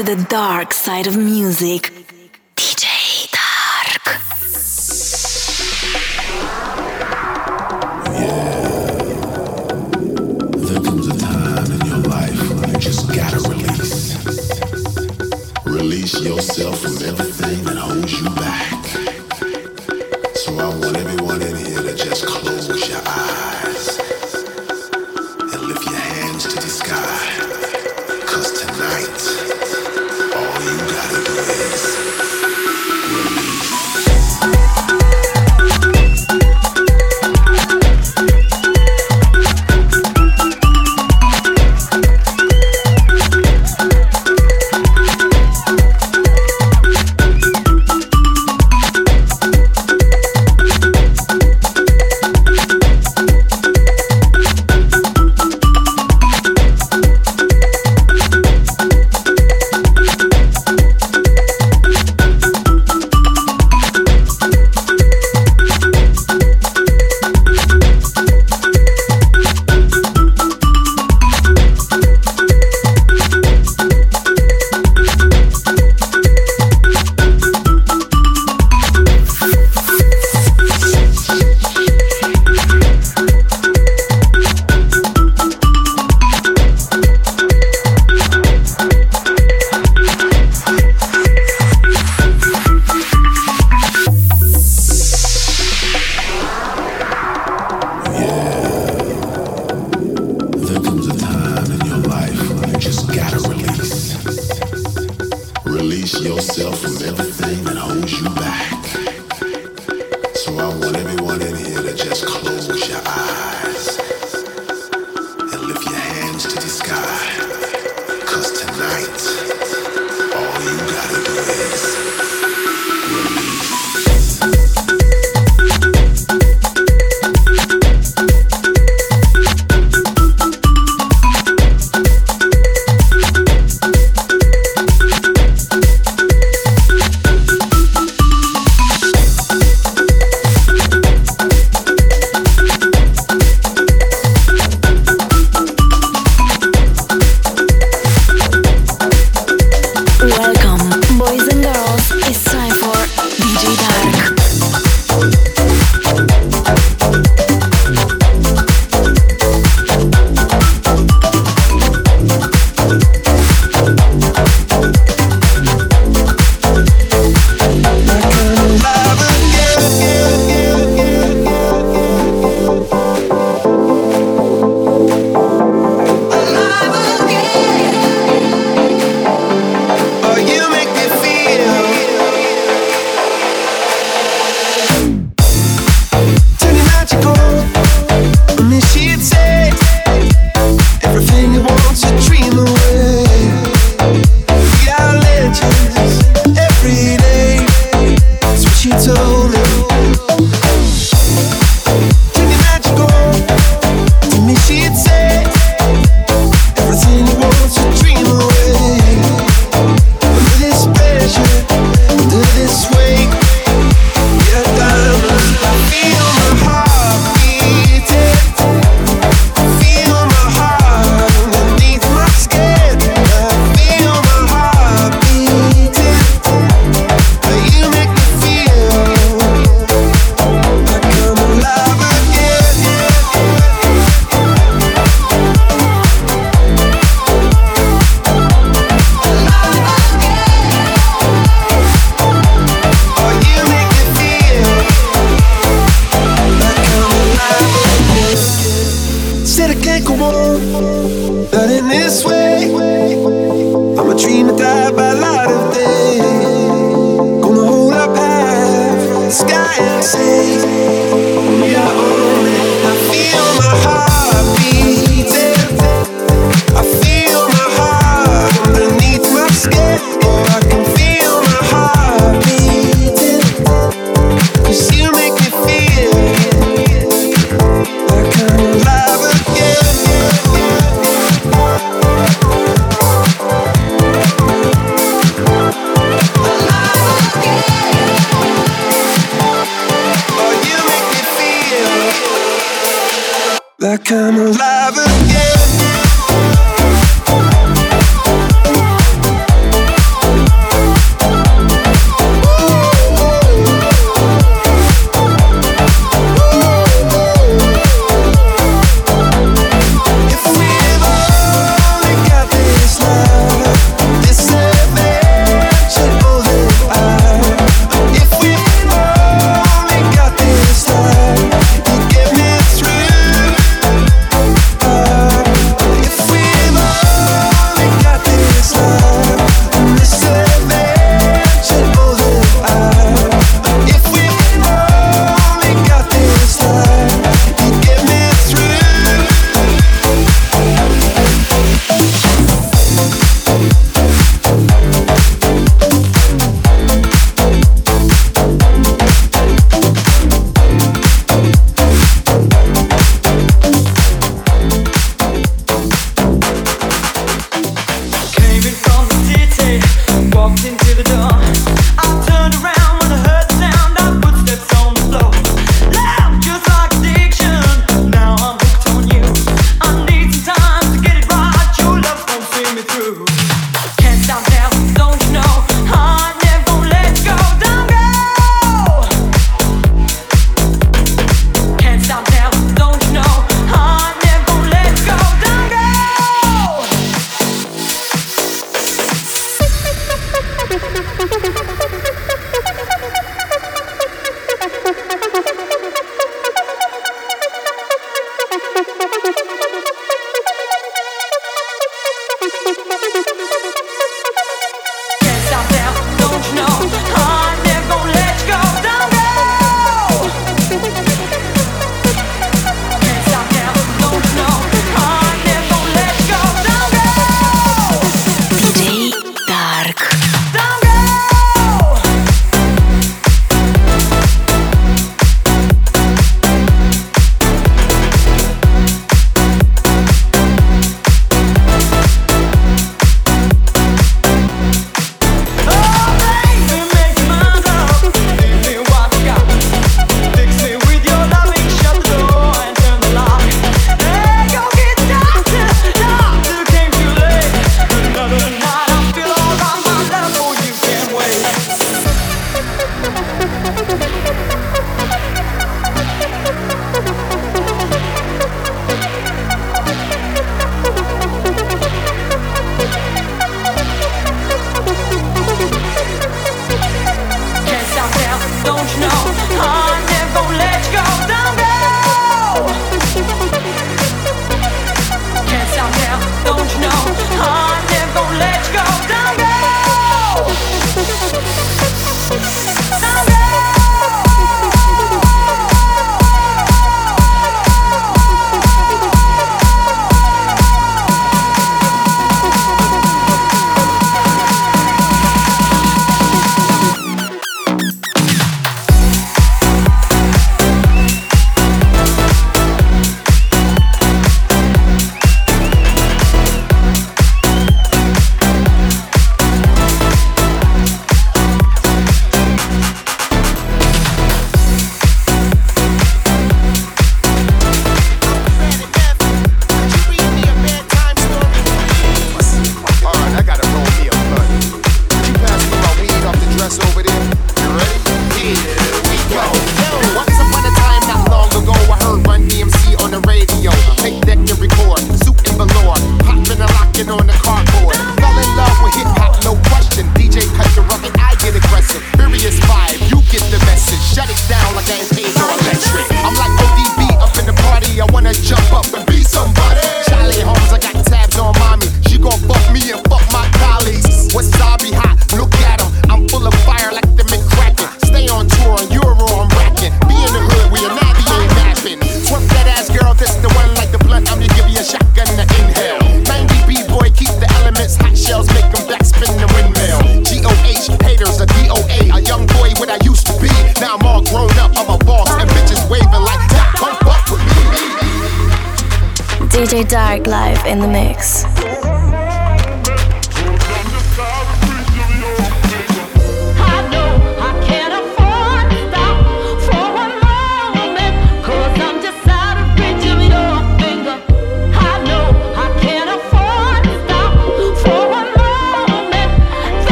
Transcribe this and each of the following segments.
to the dark side of music.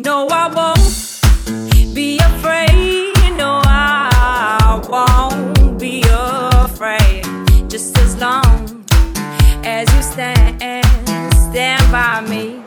No, I won't be afraid. No, I won't be afraid. Just as long as you stand, stand by me.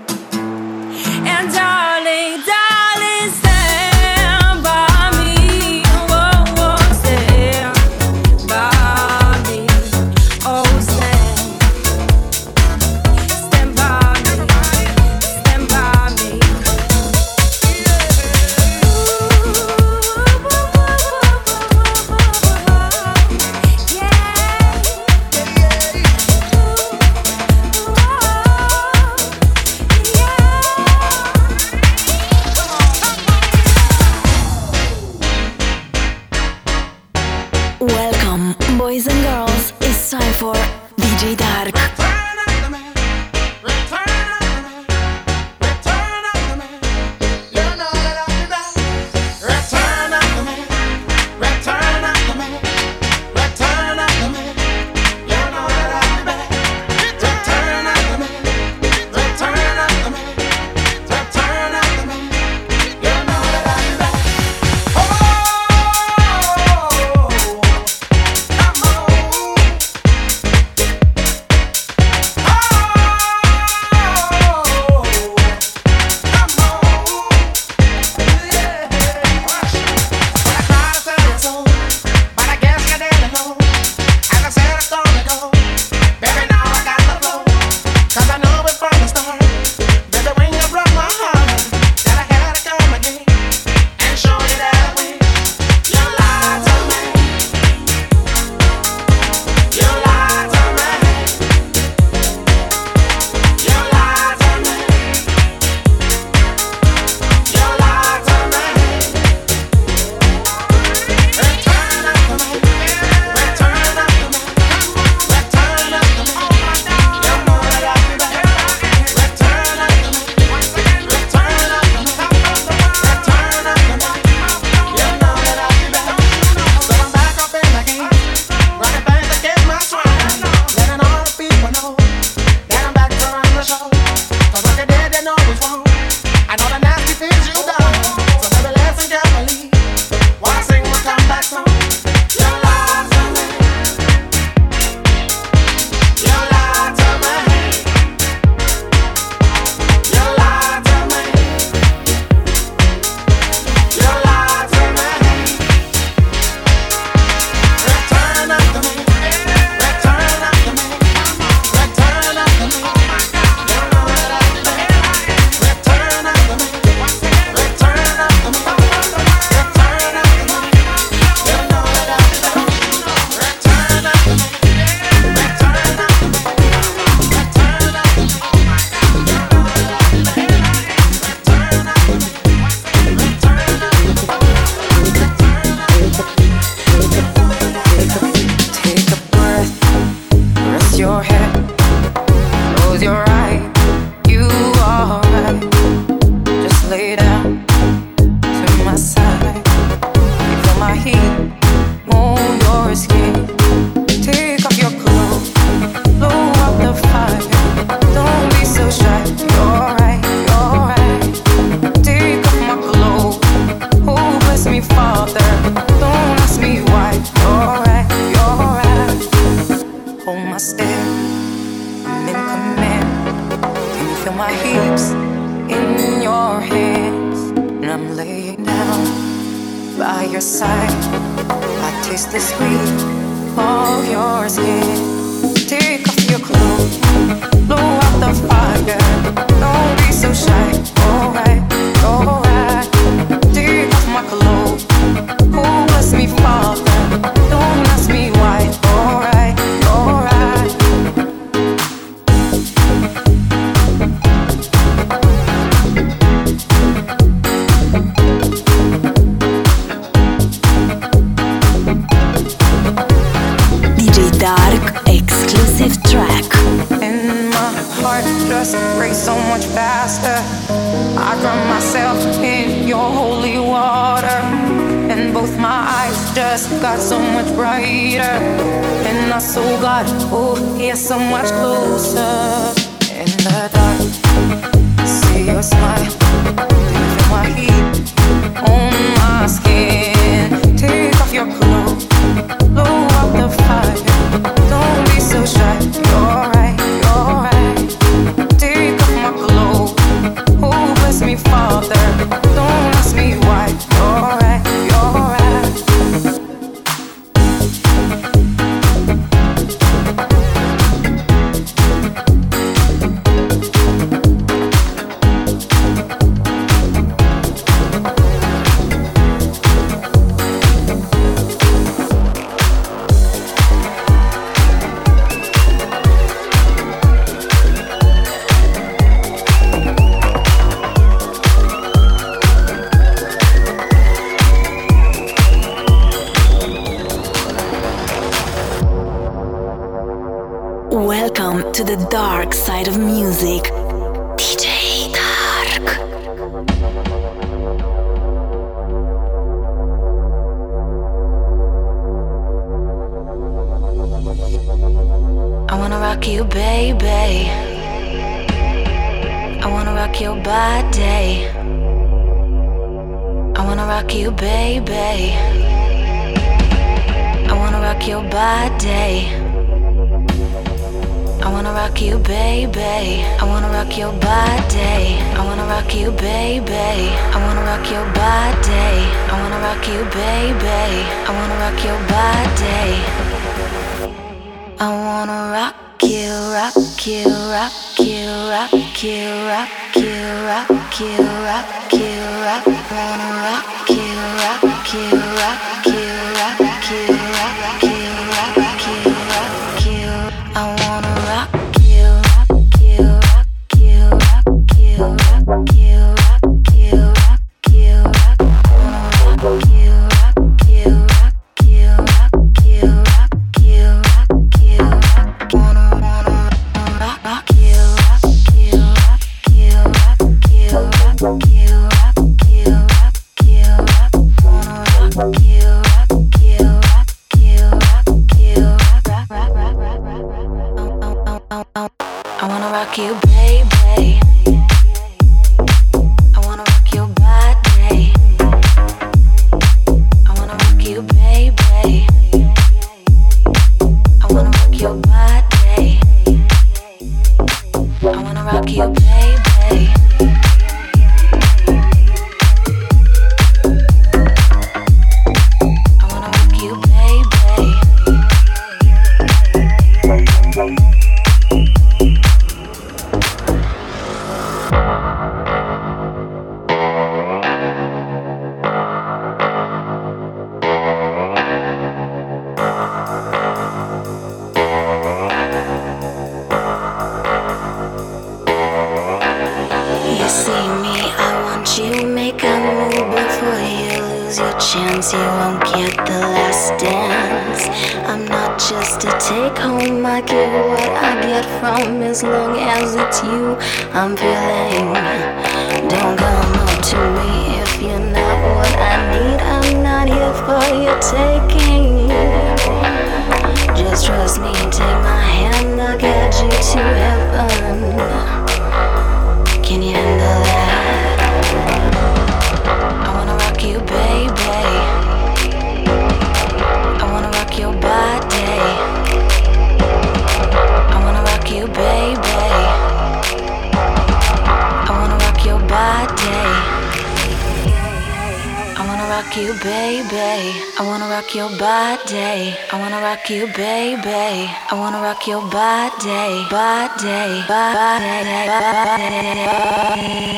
Body, body,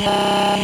body,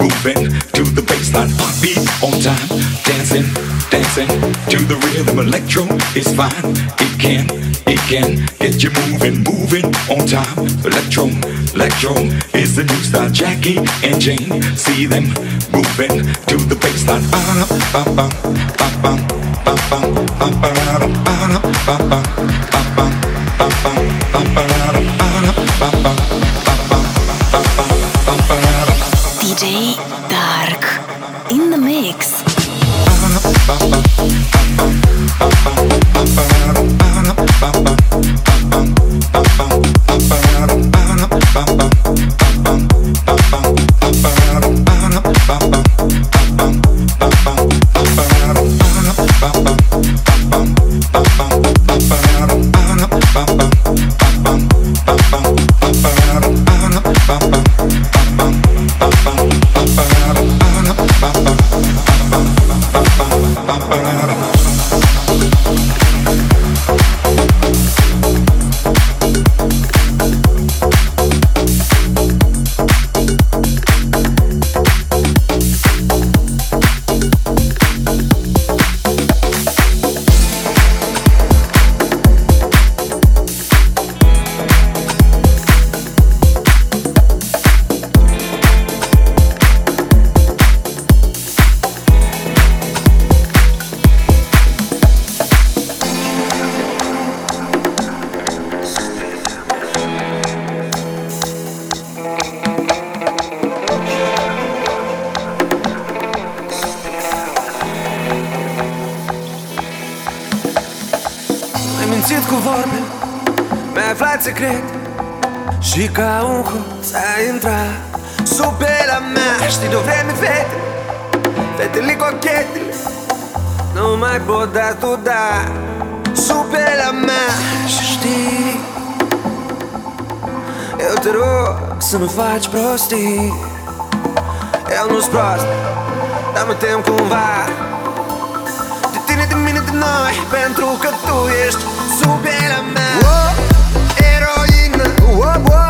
moving to the bassline. Beat on time, dancing, dancing to the rhythm. Electro is fine. It can, it can get you moving, moving on time. Electro, electro is the new style. Jackie and Jane, see them moving to the bassline. Ba-da-ba-ba, DJ Dark in the mix. Cochetele Nu mai pot da tu da mea Și știi Eu te rog să nu faci prostii Eu nu-s prost Dar mă tem cumva De tine, de mine, de noi Pentru că tu ești sub pielea mea oh, Eroină, oh, oh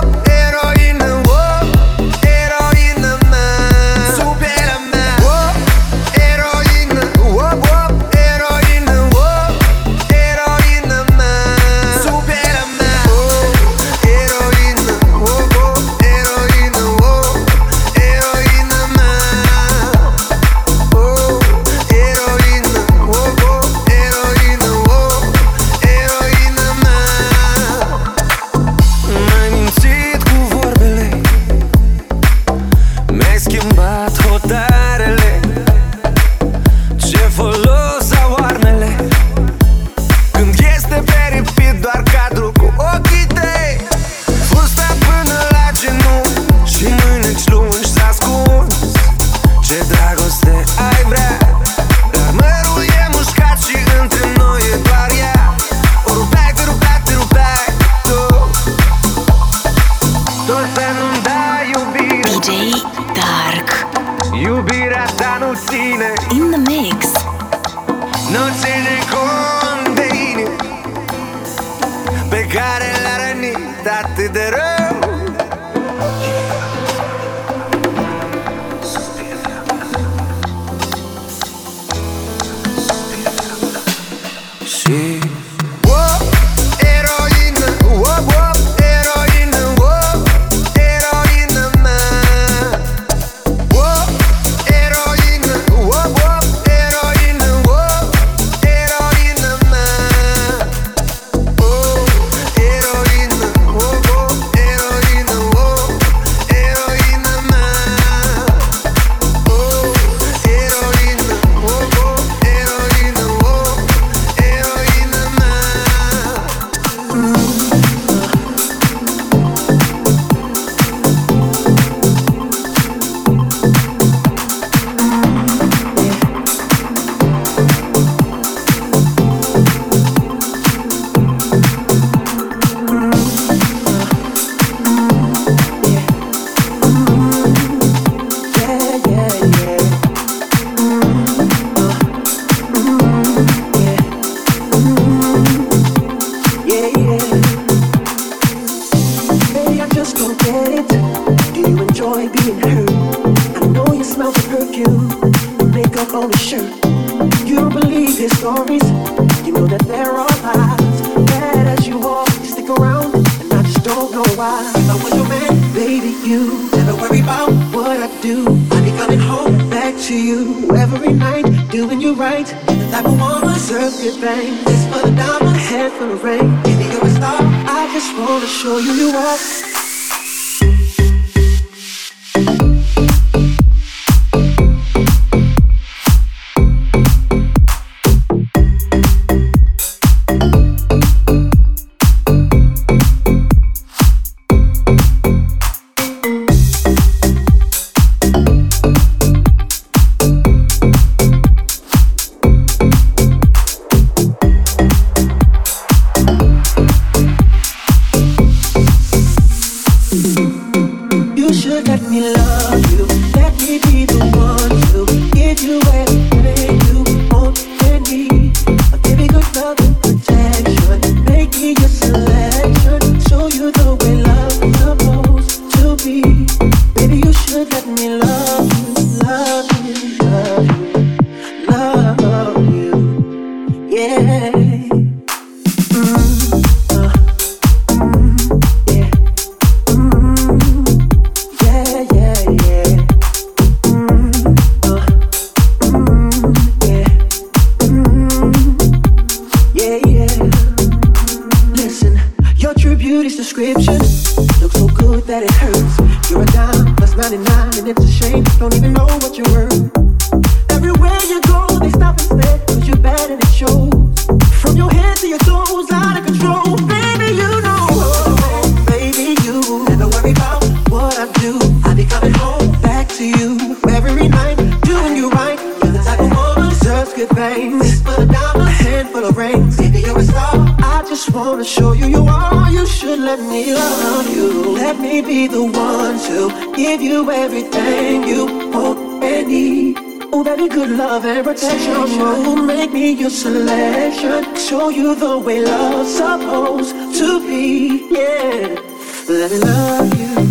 Everywhere you go, they stop and stare, cause you're bad and it shows. From your thing. This for the diamond, head for the rain. If you go and stop, I just to your toes, out of a handful of rings. Baby, you're a star. I just wanna show you you are. You should let me love you. Let me be the one to give you everything you hope and need. Oh, baby, good love and protection. Oh, make me your selection. Show you the way love's supposed to be. Yeah, let me love you.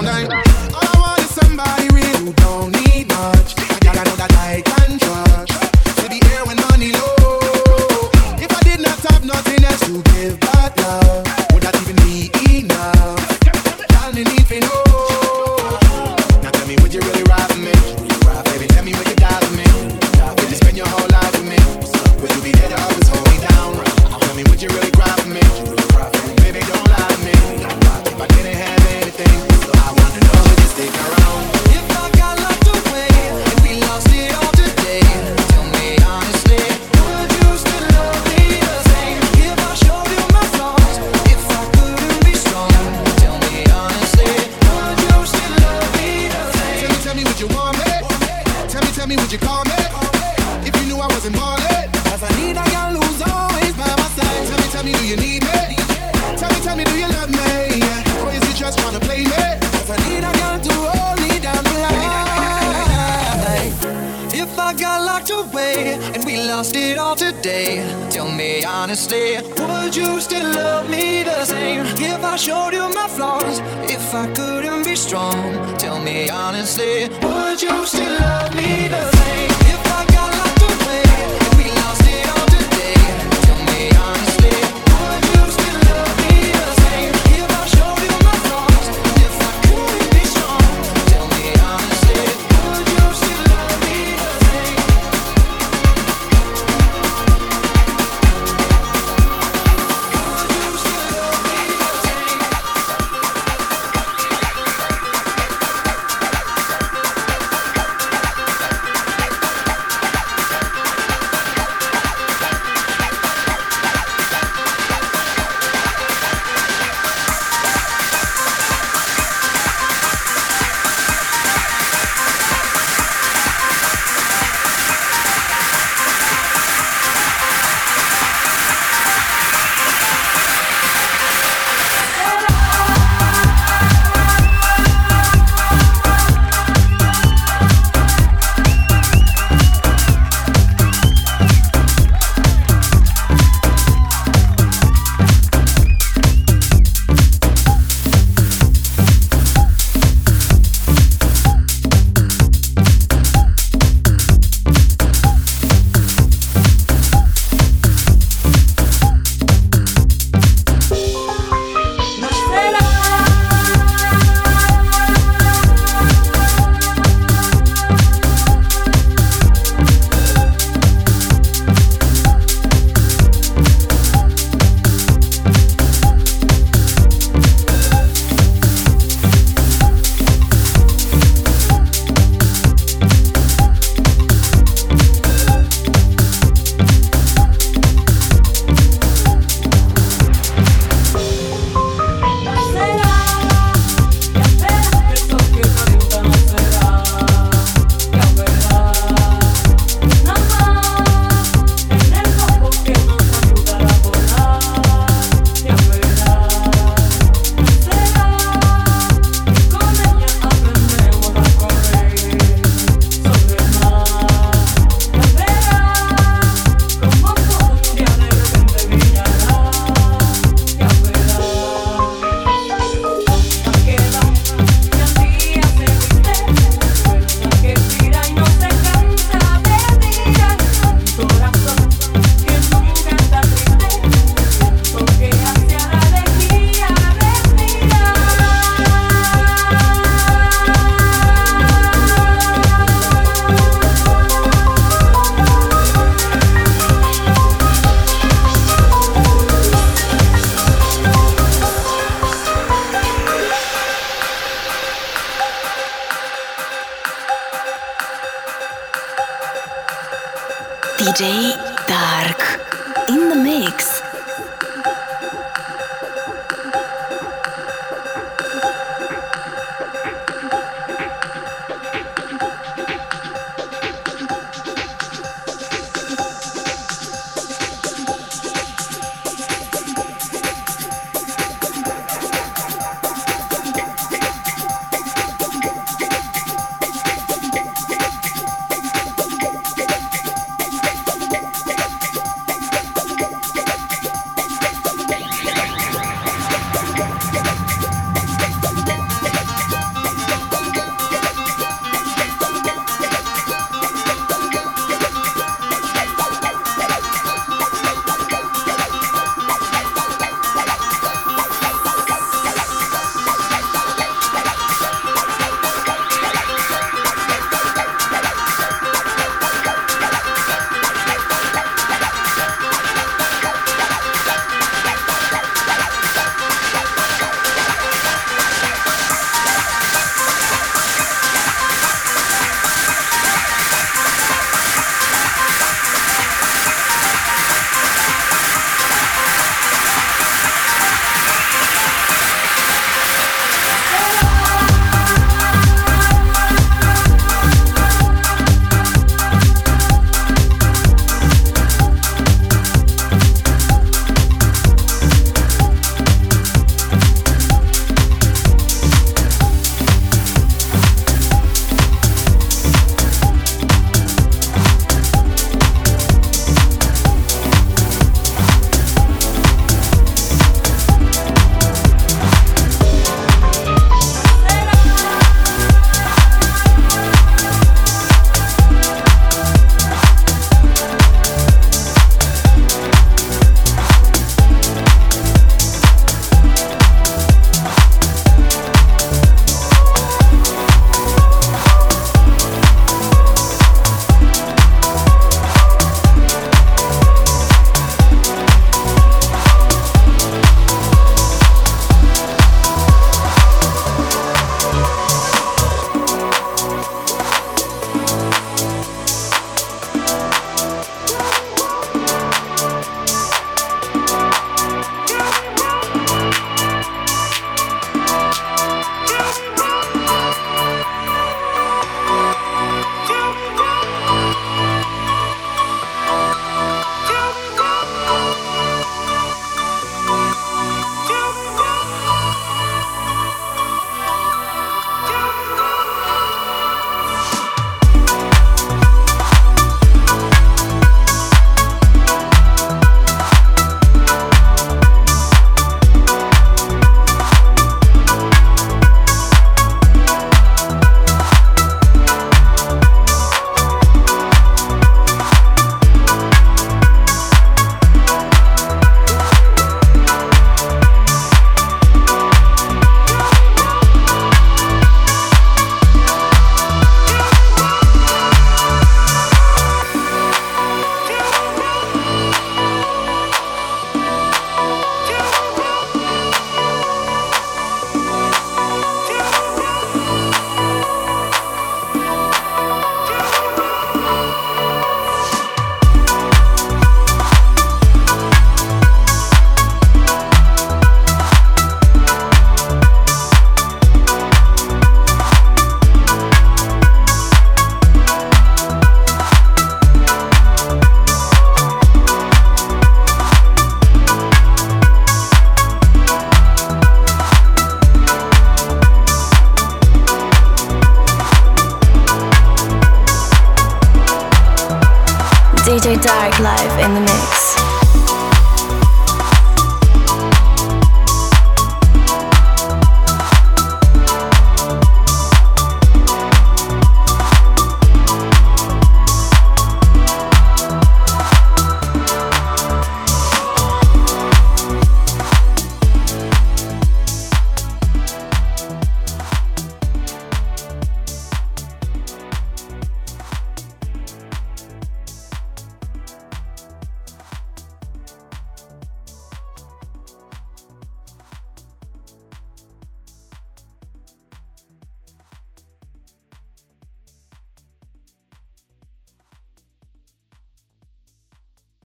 down, down. All I want is somebody real who don't need none.